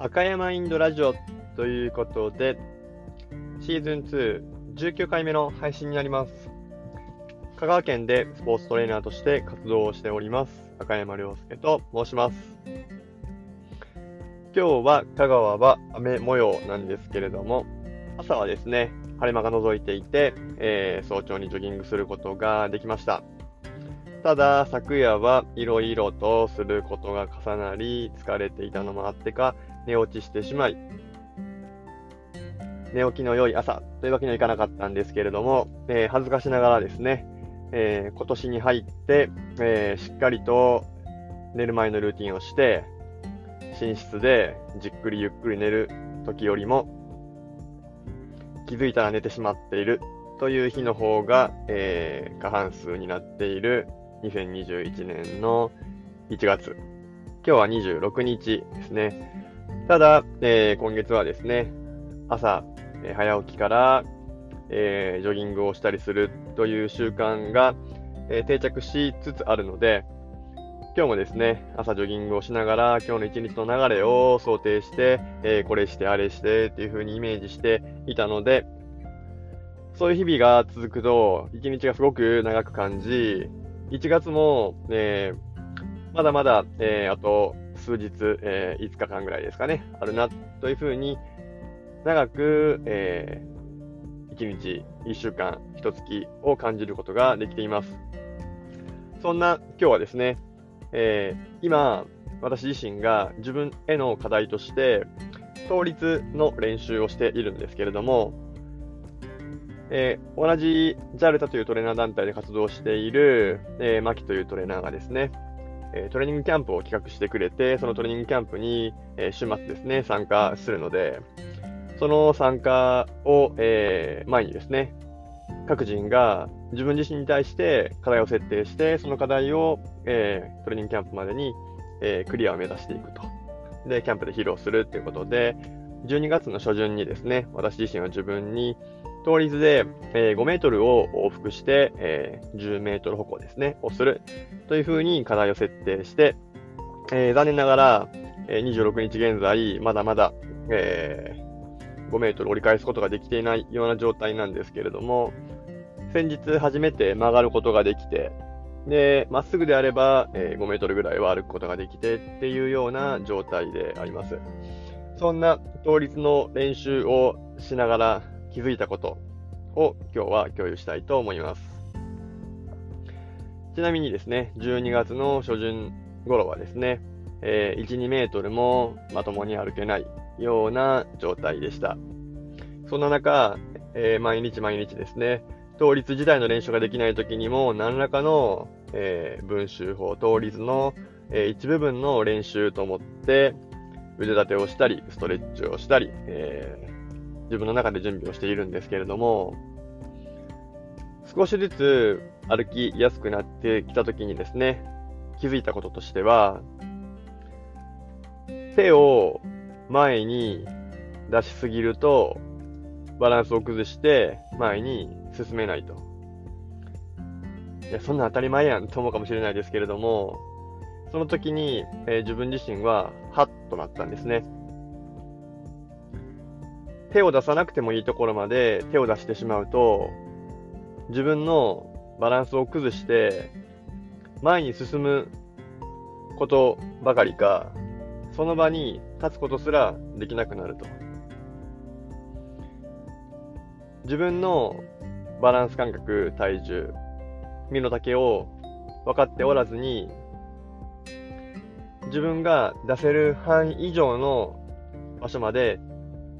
赤山インドラジオということで、シーズン2、19回目の配信になります。香川県でスポーツトレーナーとして活動をしております。赤山良介と申します。今日は香川は雨模様なんですけれども、朝はですね、晴れ間が覗いていて、えー、早朝にジョギングすることができました。ただ、昨夜はいろいろとすることが重なり、疲れていたのもあってか、寝落ちしてしまい、寝起きの良い朝というわけにはいかなかったんですけれども、えー、恥ずかしながらですね、えー、今年に入って、えー、しっかりと寝る前のルーティンをして、寝室でじっくりゆっくり寝る時よりも、気づいたら寝てしまっているという日の方が、え、過半数になっている2021年の1月。今日は26日ですね。ただ、えー、今月はですね、朝、えー、早起きから、えー、ジョギングをしたりするという習慣が、え定着しつつあるので、今日もですね、朝ジョギングをしながら、今日の一日の流れを想定して、えこれして、あれしてっていう風にイメージしていたので、そういう日々が続くと、一日がすごく長く感じ、1月も、えまだまだ、えあと数日、えー、5日間ぐらいですかね、あるなというふうに、長く、えー、1日、1週間、1月を感じることができています。そんな今日はですね、えー、今、私自身が自分への課題として、倒立の練習をしているんですけれども、えー、同じ JALTA というトレーナー団体で活動している、えー、マキというトレーナーがですね、えトレーニングキャンプを企画してくれて、そのトレーニングキャンプに、え週末ですね、参加するので、その参加を、え前にですね、各人が自分自身に対して課題を設定して、その課題を、えトレーニングキャンプまでに、えクリアを目指していくと。で、キャンプで披露するっていうことで、12月の初旬にですね、私自身は自分に倒立で、え、5メートルを往復して、え、10メートル歩行ですね、をするというふうに課題を設定して、え、残念ながら、えー、26日現在、まだまだ、え、5メートル折り返すことができていないような状態なんですけれども、先日初めて曲がることができて、で、まっすぐであれば、え、5メートルぐらいは歩くことができてっていうような状態であります。そんな倒立の練習をしながら気づいたことを今日は共有したいと思います。ちなみにですね、12月の初旬頃はですね、えー、1、2メートルもまともに歩けないような状態でした。そんな中、えー、毎日毎日ですね、倒立自体の練習ができない時にも何らかの、えー、文集法、倒立の、えー、一部分の練習と思って腕立てをしたり、ストレッチをしたり、えー、自分の中で準備をしているんですけれども、少しずつ歩きやすくなってきたときにですね、気づいたこととしては、手を前に出しすぎると、バランスを崩して前に進めないと。いや、そんな当たり前やんと思うかもしれないですけれども、その時に、えー、自分自身は、ハッとなったんですね。手を出さなくてもいいところまで手を出してしまうと、自分のバランスを崩して、前に進むことばかりか、その場に立つことすらできなくなると。自分のバランス感覚、体重、身の丈を分かっておらずに、自分が出せる範囲以上の場所まで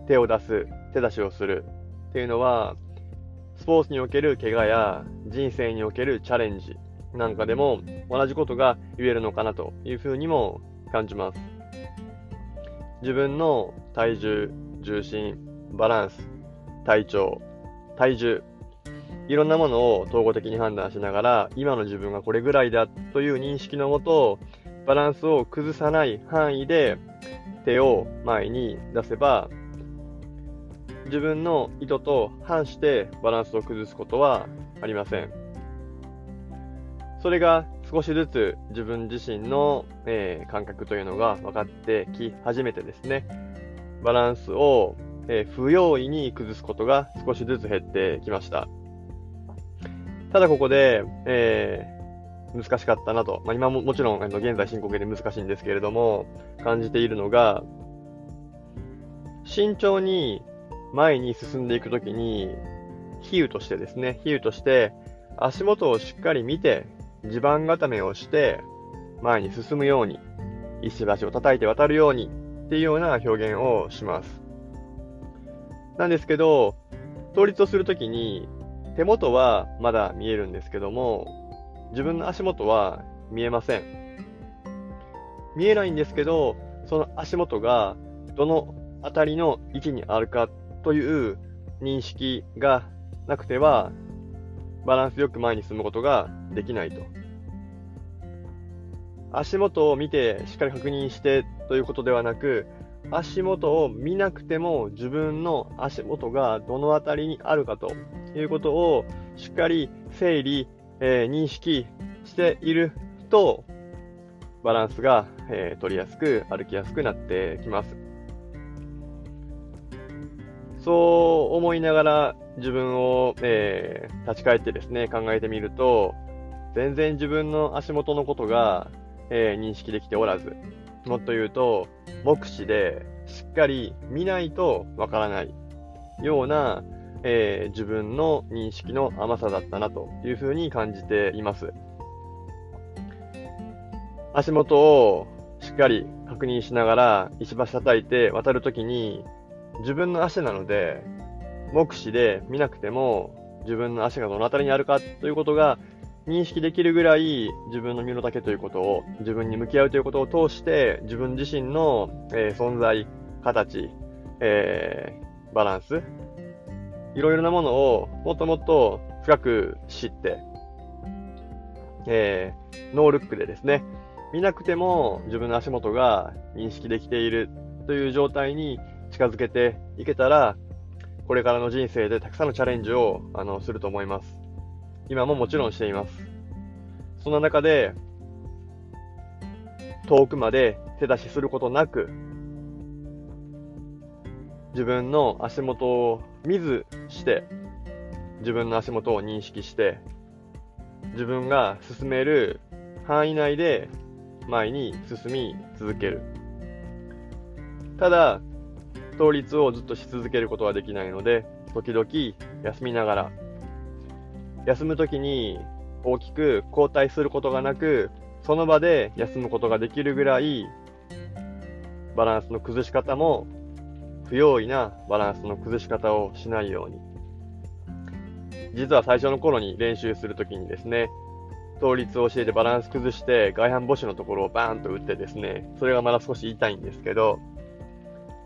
手を出す、手出しをするっていうのは、スポーツにおける怪我や人生におけるチャレンジなんかでも同じことが言えるのかなというふうにも感じます。自分の体重、重心、バランス、体調、体重、いろんなものを統合的に判断しながら、今の自分がこれぐらいだという認識のもと、バランスを崩さない範囲で手を前に出せば、自分の意図と反してバランスを崩すことはありません。それが少しずつ自分自身の、えー、感覚というのが分かってき始めてですね、バランスを、えー、不用意に崩すことが少しずつ減ってきました。ただここで、えー、難しかったなと、まあ、今ももちろんあの現在進行形で難しいんですけれども、感じているのが、慎重に前に進んでいくときに、比喩としてですね、比喩として足元をしっかり見て、地盤固めをして、前に進むように、石橋を叩いて渡るようにっていうような表現をします。なんですけど、倒立をするときに、手元はまだ見えるんですけども、自分の足元は見えません。見えないんですけど、その足元がどの辺りの位置にあるかという認識がなくては、バランスよく前に進むことができないと。足元を見てしっかり確認してということではなく、足元を見なくても自分の足元がどの辺りにあるかということをしっかり整理、えー、認識していると、バランスが、えー、取りやすく、歩きやすくなってきます。そう思いながら自分を、えー、立ち返ってですね、考えてみると、全然自分の足元のことが、えー、認識できておらず、もっと言うと、目視でしっかり見ないとわからないような、えー、自分の認識の甘さだったなというふうに感じています。足元をしっかり確認しながら石橋叩いて渡るときに自分の足なので目視で見なくても自分の足がどの辺りにあるかということが認識できるぐらい自分の身の丈ということを自分に向き合うということを通して自分自身の、えー、存在、形、えー、バランス、いろいろなものをもっともっと深く知って、えー、ノールックでですね、見なくても自分の足元が認識できているという状態に近づけていけたら、これからの人生でたくさんのチャレンジをあのすると思います。今ももちろんしています。そんな中で、遠くまで手出しすることなく、自分の足元を見ずして、自分の足元を認識して、自分が進める範囲内で前に進み続ける。ただ、倒立をずっとし続けることはできないので、時々休みながら休むときに大きく交代することがなく、その場で休むことができるぐらい、バランスの崩し方も、不用意なバランスの崩し方をしないように。実は最初の頃に練習するときにですね、倒立を教えてバランス崩して外反母趾のところをバーンと打ってですね、それがまだ少し痛いんですけど、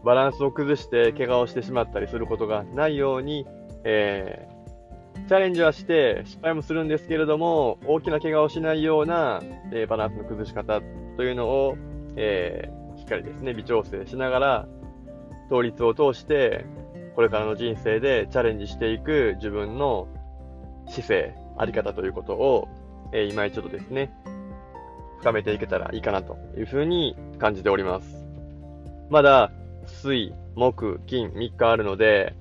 バランスを崩して怪我をしてしまったりすることがないように、えチャレンジはして失敗もするんですけれども、大きな怪我をしないような、えー、バランスの崩し方というのを、えー、しっかりですね、微調整しながら、倒立を通して、これからの人生でチャレンジしていく自分の姿勢、あり方ということを、え、今一度ですね、深めていけたらいいかなというふうに感じております。まだ、水、木、金、3日あるので、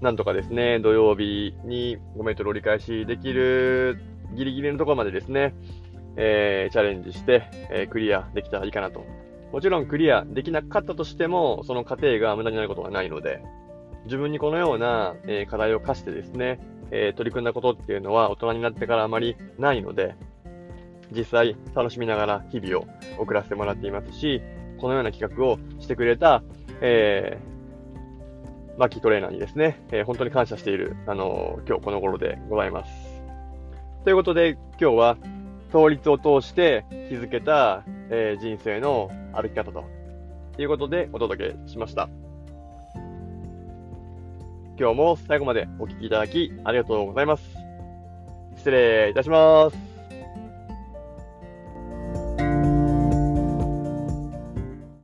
なんとかですね、土曜日に5メートル折り返しできるギリギリのところまでですね、えー、チャレンジして、えー、クリアできたらいいかなと。もちろんクリアできなかったとしても、その過程が無駄になることがないので、自分にこのような、えー、課題を課してですね、え取り組んだことっていうのは大人になってからあまりないので、実際楽しみながら日々を送らせてもらっていますし、このような企画をしてくれた、えー、マッキートレーナーにですね、えー、本当に感謝している、あのー、今日この頃でございます。ということで、今日は、倒立を通して気づけた、えー、人生の歩き方ということでお届けしました。今日も最後までお聴きいただきありがとうございます。失礼いたします。